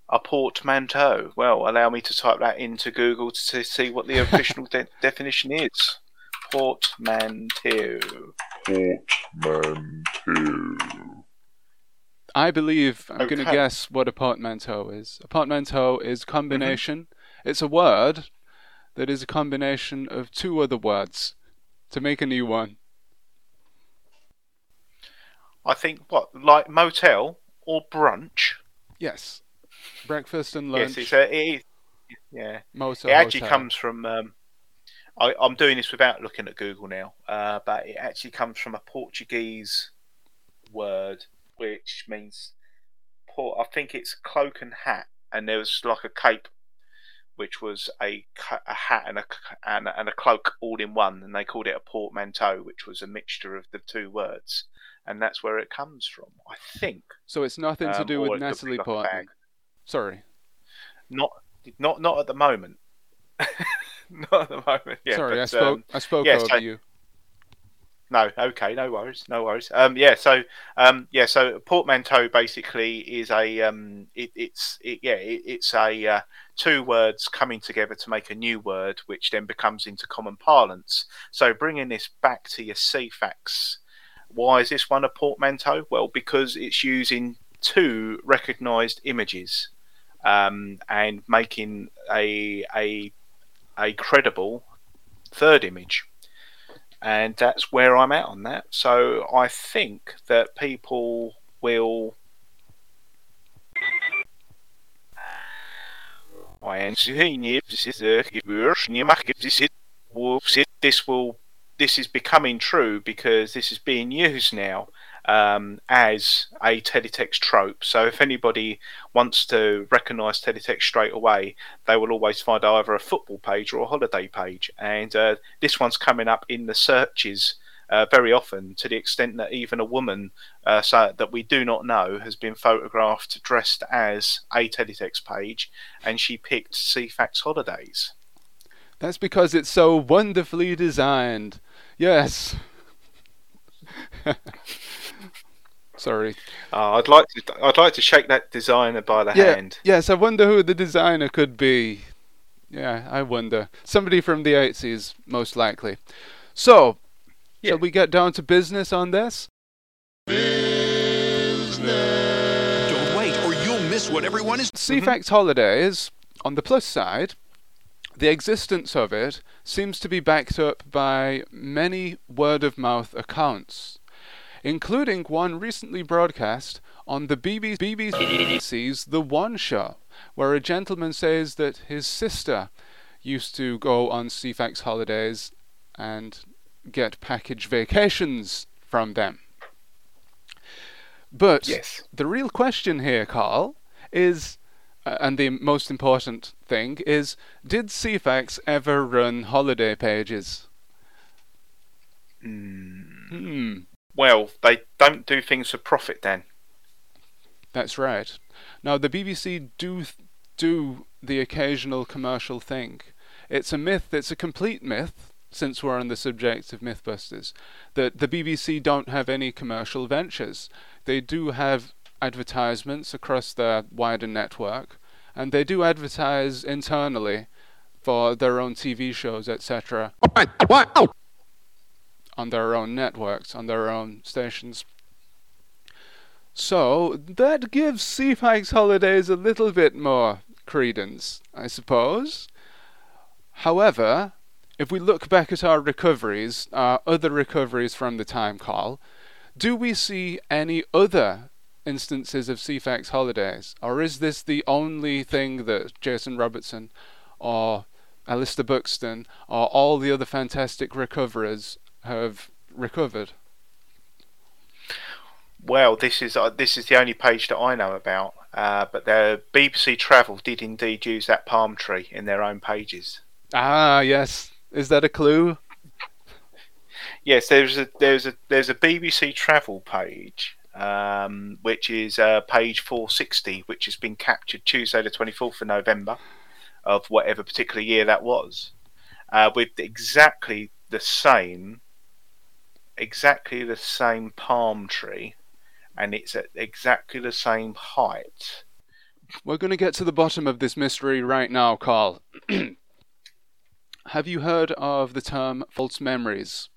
A portmanteau. Well, allow me to type that into Google to see what the official de- definition is. Portmanteau. Portmanteau. I believe I'm going to guess what a portmanteau is. A portmanteau is combination. Mm-hmm. It's a word that is a combination of two other words to make a new one. I think what, like motel or brunch? Yes. Breakfast and lunch. Yes, it's a, it is. Yeah, Motel it actually comes from. Um, I, I'm doing this without looking at Google now, uh, but it actually comes from a Portuguese word which means port. I think it's cloak and hat, and there was like a cape, which was a, a hat and a and, a- and a cloak all in one, and they called it a portmanteau, which was a mixture of the two words, and that's where it comes from. I think. So it's nothing to Um, do with it could be Natalie like Portman. Sorry. Not not not at the moment. not at the moment. Yeah, Sorry, but, I spoke um, I spoke yeah, over so- you. No, okay, no worries, no worries. Um, yeah, so um, yeah, so portmanteau basically is a um, it, it's it, yeah, it, it's a uh, two words coming together to make a new word, which then becomes into common parlance. So bringing this back to your Ceefax, why is this one a portmanteau? Well, because it's using two recognised images um, and making a a a credible third image and that's where I'm at on that. So I think that people will. This will this is becoming true because this is being used now um, as a teletext trope. So if anybody wants to recognise teletext straight away, they will always find either a football page or a holiday page. And uh, this one's coming up in the searches uh, very often to the extent that even a woman uh, so that we do not know has been photographed dressed as a teletext page, and she picked Ceefax holidays. That's because it's so wonderfully designed. Yes. Sorry. Uh, I'd like to. I'd like to shake that designer by the Yeah. hand. Yes, I wonder who the designer could be. Yeah, I wonder. Somebody from the 80s, most likely. So, shall we get down to business on this? Don't wait, or you'll miss what everyone is. Ceefax Holidays, on the plus side, the existence of it seems to be backed up by many word of mouth accounts, including one recently broadcast on the BBC BBC's The One Show, where a gentleman says that his sister used to go on Ceefax holidays and get package vacations from them. But Yes. the real question here, Carl, is, uh, and the most important thing is, did Ceefax ever run holiday pages? Hmm. Well, they don't do things for profit, then. That's right. Now the BBC do do the occasional commercial thing. It's a myth. It's a complete myth. Since we're on the subject of MythBusters, that the BBC don't have any commercial ventures. They do have advertisements across their wider network, and they do advertise internally for their own TV shows, etc. On their own networks, on their own stations. So that gives Ceefax holidays a little bit more credence, I suppose. However, if we look back at our recoveries, our other recoveries from the time call, do we see any other instances of Ceefax holidays? Or is this the only thing that Jason Robertson or Alistair Buxton or all the other fantastic recoverers have recovered? Well, this is uh, this is the only page that I know about. Uh, but the BBC Travel did indeed use that palm tree in their own pages. Ah, yes. Is that a clue? Yes, there's a there's a there's a BBC Travel page, um, which is uh, page 460, which has been captured Tuesday the 24th of November of whatever particular year that was, uh, with exactly the same, exactly the same palm tree, and it's at exactly the same height. We're going to get to the bottom of this mystery right now, Carl. Have you heard of the term false memories?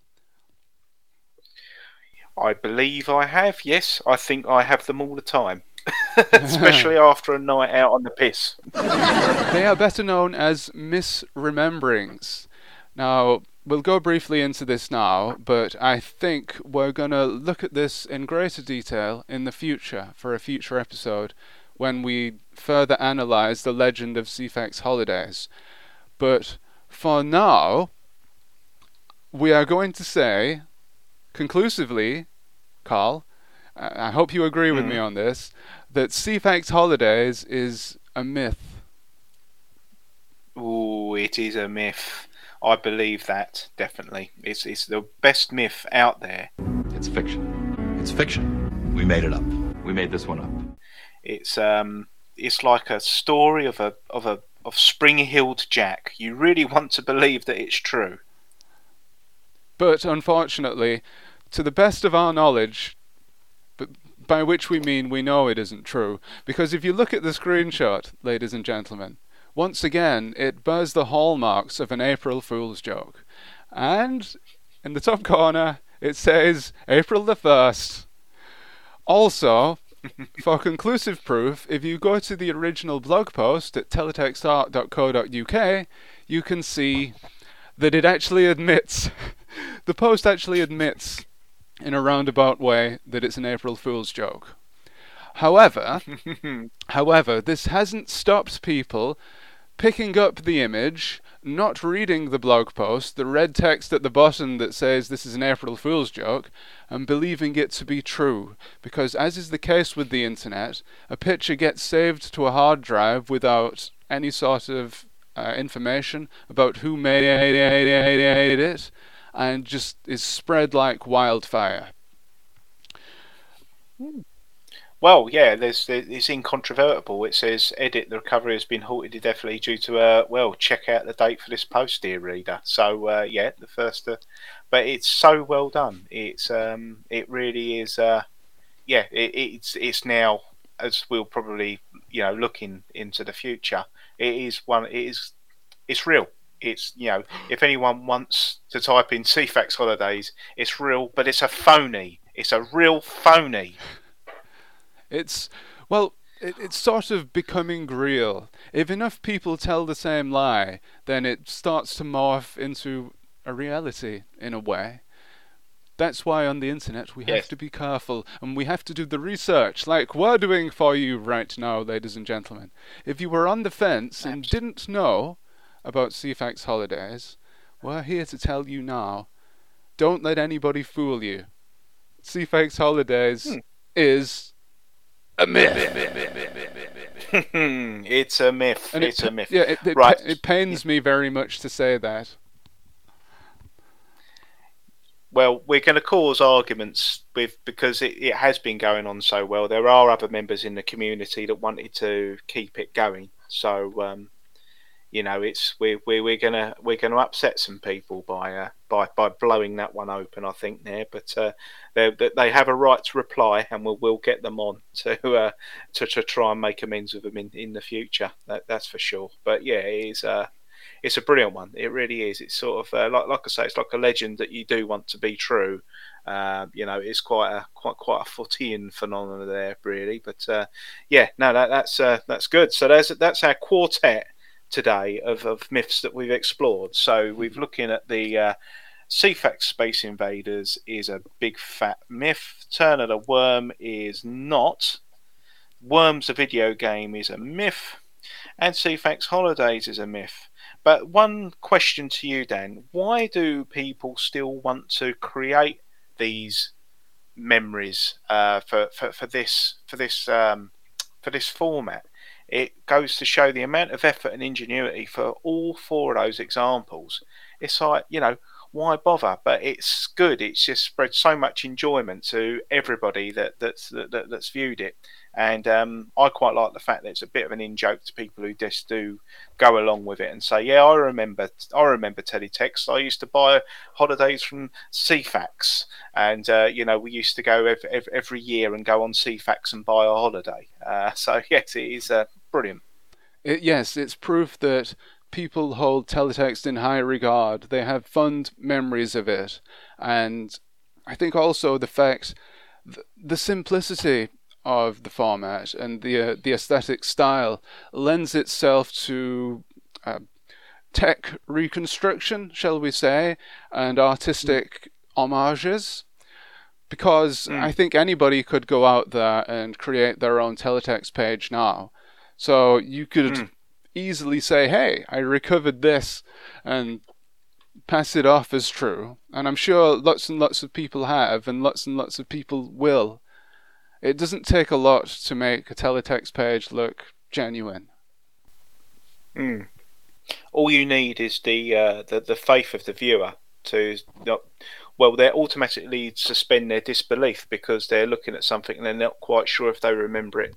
I believe I have. Yes, I think I have them all the time, especially after a night out on the piss. they are better known as misrememberings. Now, we'll go briefly into this now, but I think we're going to look at this in greater detail in the future for a future episode when we further analyze the legend of Ceefax holidays. But for now, we are going to say conclusively, Carl, I hope you agree with mm. me on this, that Ceefax Holidays is a myth. Oh, it is a myth. I believe that definitely. It's it's the best myth out there. It's fiction. It's fiction. We made it up. We made this one up. It's um it's like a story of a of a of spring-heeled Jack. You really want to believe that it's true. But unfortunately, to the best of our knowledge, by which we mean we know it isn't true, because if you look at the screenshot, ladies and gentlemen, once again it bears the hallmarks of an April Fool's joke. And in the top corner it says April the 1st. Also, for conclusive proof, if you go to the original blog post at teletextart.co.uk, you can see that it actually admits, the post actually admits in a roundabout way that it's an April Fool's joke. However, however, this hasn't stopped people picking up the image, not reading the blog post, the red text at the bottom that says this is an April Fool's joke, and believing it to be true. Because, as is the case with the internet, a picture gets saved to a hard drive without any sort of uh, information about who made it, and just is spread like wildfire. Well, yeah, there's, it's incontrovertible. It says, "Edit: The recovery has been halted indefinitely due to uh, well, check out the date for this post, dear reader." So, uh, yeah, the first, uh, but it's so well done. It's um, it really is. Uh, yeah, it, it's it's now as we'll probably you know looking into the future. It is one. It is it's real it's you know if anyone wants to type in Ceefax holidays, it's real, but it's a phony. It's a real phony. It's well, it, it's sort of becoming real. If enough people tell the same lie, then it starts to morph into a reality in a way. That's why on the internet we yes. have to be careful and we have to do the research like we're doing for you right now, ladies and gentlemen. If you were on the fence and didn't know, about Ceefax holidays, we're here to tell you now. Don't let anybody fool you. Ceefax holidays hmm. is a myth. it's a myth. And it's it, a myth. Yeah, it, it, right. it pains me very much to say that. Well, we're going to cause arguments with because it, it has been going on so well. There are other members in the community that wanted to keep it going. So um, you know, it's we're we're, we're gonna we're gonna upset some people by uh, by by blowing that one open. I think there, but uh, they they have a right to reply, and we'll we'll get them on to uh, to to try and make amends with them in, in the future. That, that's for sure. But yeah, it is. Uh, it's a brilliant one. It really is. It's sort of uh, like like I say, it's like a legend that you do want to be true. Uh, you know, it's quite a quite quite a Footian phenomenon there, really. But uh, yeah, no, that, that's uh, that's good. So there's that's our quartet today of, of myths that we've explored. So we've mm-hmm. looking at the uh, Space Invaders is a big fat myth. Turner the Worm is not. Worms, a video game, is a myth. And Ceefax Holidays is a myth. But one question to you, Dan: Why do people still want to create these memories uh, for, for for this for this um, for this format? It goes to show the amount of effort and ingenuity for all four of those examples. It's like you know why bother? But it's good. It's just spread so much enjoyment to everybody that that's that, that's viewed it. And um, I quite like the fact that it's a bit of an in joke to people who just do go along with it and say, "Yeah, I remember, I remember teletext. I used to buy holidays from Ceefax, and uh, you know, we used to go every, every, year and go on Ceefax and buy a holiday. Uh, so yes, it is uh, brilliant. It, yes, it's proof that people hold teletext in high regard. They have fond memories of it, and I think also the fact, the simplicity of the format and the uh, the aesthetic style lends itself to uh, tech reconstruction, shall we say, and artistic homages. Because mm. I think anybody could go out there and create their own teletext page now. So you could mm. Easily say, hey, I recovered this and pass it off as true. And I'm sure lots and lots of people have, and lots and lots of people will. It doesn't take a lot to make a teletext page look genuine. Mm. All you need is the, uh, the the faith of the viewer to not. Well, they automatically suspend their disbelief because they're looking at something and they're not quite sure if they remember it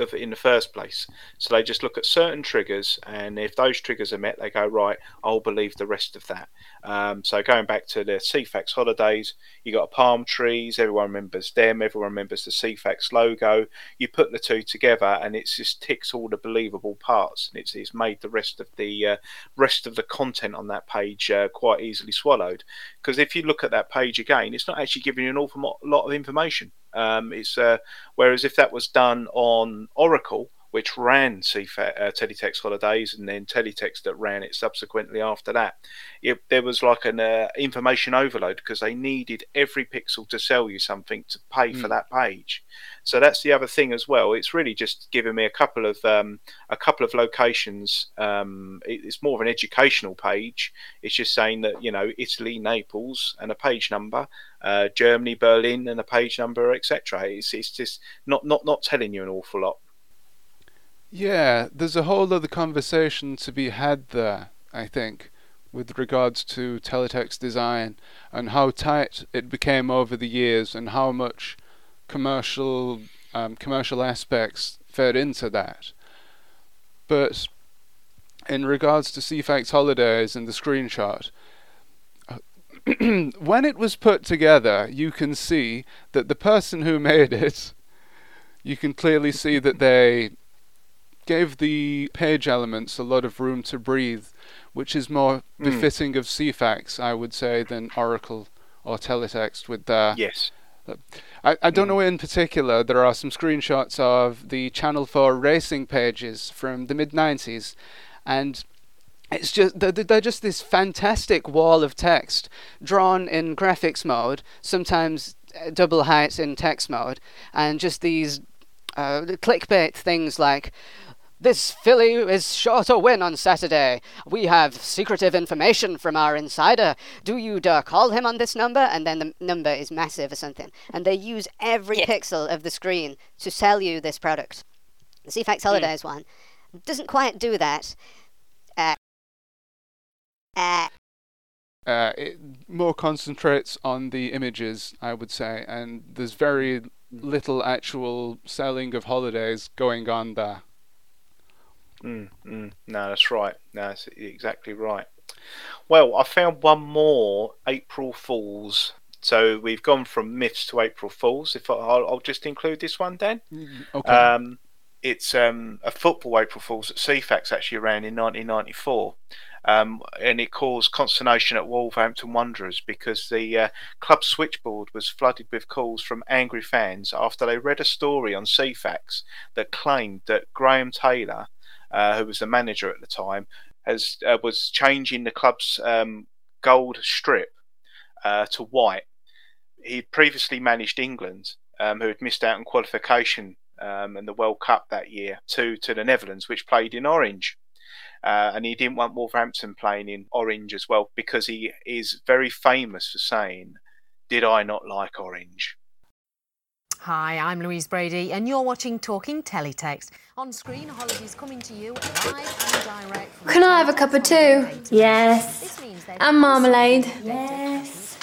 in the first place. So they just look at certain triggers, and if those triggers are met, they go right. I'll believe the rest of that. Um, so going back to the Ceefax holidays, you got palm trees. Everyone remembers them. Everyone remembers the Ceefax logo. You put the two together, and it just ticks all the believable parts, and it's, it's made the rest of the uh, rest of the content on that page uh, quite easily swallowed. Because if you look at that page again, it's not actually giving you an awful lot of information. Um, it's uh, whereas if that was done on Oracle, which ran CFAT, uh, Teletext Holidays and then Teletext that ran it subsequently after that. It, there was like an uh, information overload because they needed every pixel to sell you something to pay mm. for hmm. that page. So that's the other thing as well. It's really just giving me a couple of um, a couple of locations. Um, it, it's more of an educational page. It's just saying that you know Italy, Naples, and a page number. Uh, Germany, Berlin, and a page number, etc. It's, it's just not, not not telling you an awful lot. Yeah, there's a whole other conversation to be had there, I think, with regards to teletext design and how tight it became over the years and how much commercial um, commercial aspects fed into that. But in regards to Ceefax Holidays and the screenshot, when it was put together, you can see that the person who made it, you can clearly see that they gave the page elements a lot of room to breathe, which is more mm. befitting of Ceefax, I would say, than Oracle or Teletext with their. Yes. I, I don't mm. know in particular. There are some screenshots of the Channel 4 racing pages from the mid 90s, and it's just they're, they're just this fantastic wall of text drawn in graphics mode, sometimes uh, double heights in text mode, and just these uh, clickbait things like this filly is sure to win on Saturday. We have secretive information from our insider. Do you dare call him on this number? And then the number is massive or something. And they use every yeah. pixel of the screen to sell you this product. The Ceefax Holidays mm. one doesn't quite do that. Uh, uh, uh, it more concentrates on the images, I would say, and there's very little actual selling of holidays going on there. Mm, mm, no, that's right. No, that's exactly right. Well, I found one more April Fools. So we've gone from myths to April Fools. If I, will I'll just include this one, Dan. Mm, okay. Um, it's um, a football April Fools at Ceefax actually around in 1994. Um, and it caused consternation at Wolverhampton Wanderers because the uh, club switchboard was flooded with calls from angry fans after they read a story on Ceefax that claimed that Graham Taylor uh, who was the manager at the time, has uh, was changing the club's um, gold strip uh, to white. He'd previously managed England, um, who had missed out on qualification um, and the World Cup that year, to to the Netherlands, which played in orange. Uh, and he didn't want Wolverhampton playing in orange as well because he is very famous for saying, Did I not like orange? Hi, I'm Louise Brady, and you're watching Talking Teletext. On screen, holidays coming to you live and direct. From Can I have a cup of tea? Yes. And marmalade? Yes.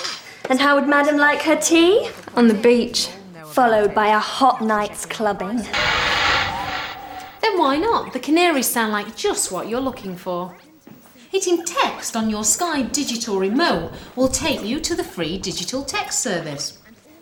And how would Madam like her tea? On the beach, followed by a hot night's clubbing. Then why not? The Canaries sound like just what you're looking for. Hitting text on your Sky digital remote will take you to the free digital text service.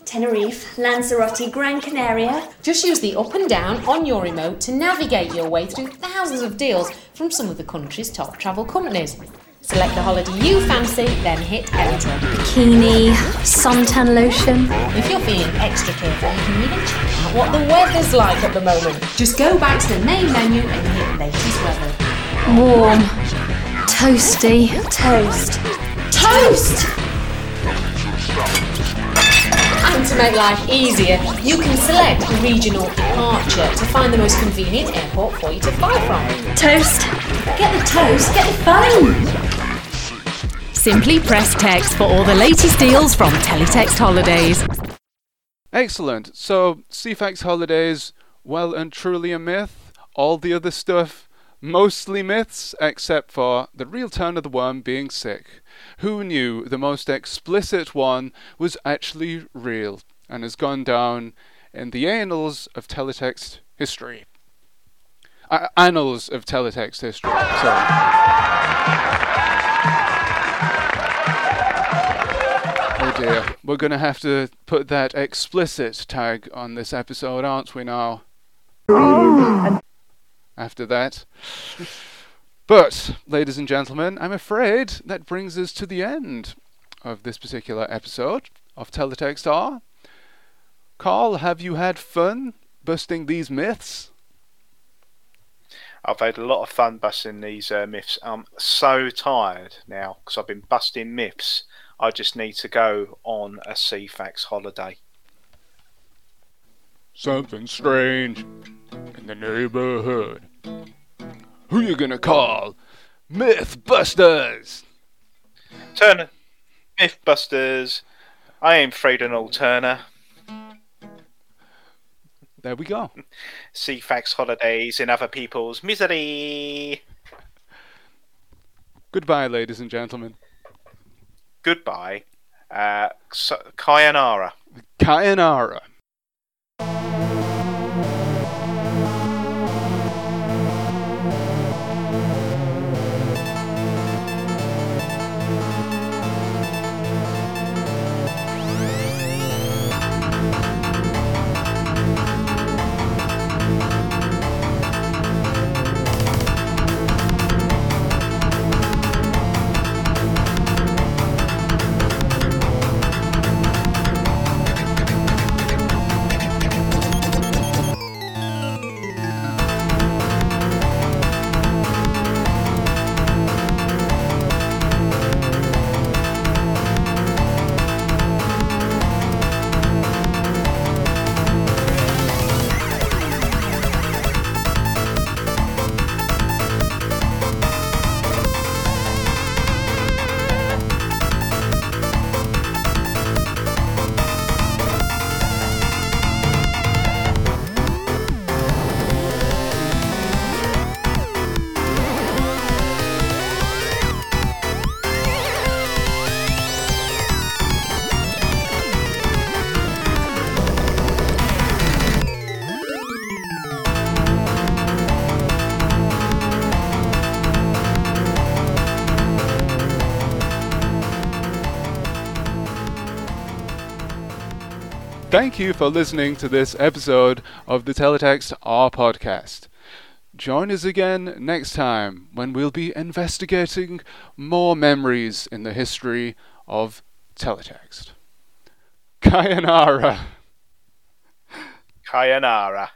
Tenerife, Lanzarote, Gran Canaria. Just use the up and down on your remote to navigate your way through thousands of deals from some of the country's top travel companies. Select the holiday you fancy, then hit enter. Bikini, suntan lotion. If you're feeling extra careful, you can even check out what the weather's like at the moment. Just go back to the main menu and hit latest weather. Warm. Toasty. Toast. Toast! And to make life easier, you can select a regional departure to find the most convenient airport for you to fly from. Toast. Get the toast, get the phone. Simply press text for all the latest deals from Teletext Holidays. Excellent. So, Ceefax Holidays, well and truly a myth. All the other stuff, mostly myths, except for the real Turner the Worm being sick. Who knew the most explicit one was actually real and has gone down in the annals of teletext history? Uh, annals of teletext history. Sorry. Oh dear, we're going to have to put that explicit tag on this episode, aren't we now? After that. But, ladies and gentlemen, I'm afraid that brings us to the end of this particular episode of Teletext R. Carl, have you had fun busting these myths? I've had a lot of fun busting these uh, myths. I'm so tired now because I've been busting myths. I just need to go on a Ceefax holiday. Something strange in the neighborhood. Who you gonna call? Mythbusters! Turner, Mythbusters. I am Fredo Turner. There we go. Ceefax holidays in other people's misery. Goodbye, ladies and gentlemen. Goodbye. Uh, so, Kayanara. Kayanara. Thank you for listening to this episode of the Teletext R podcast. Join us again next time when we'll be investigating more memories in the history of teletext. Kayanara. Kayanara.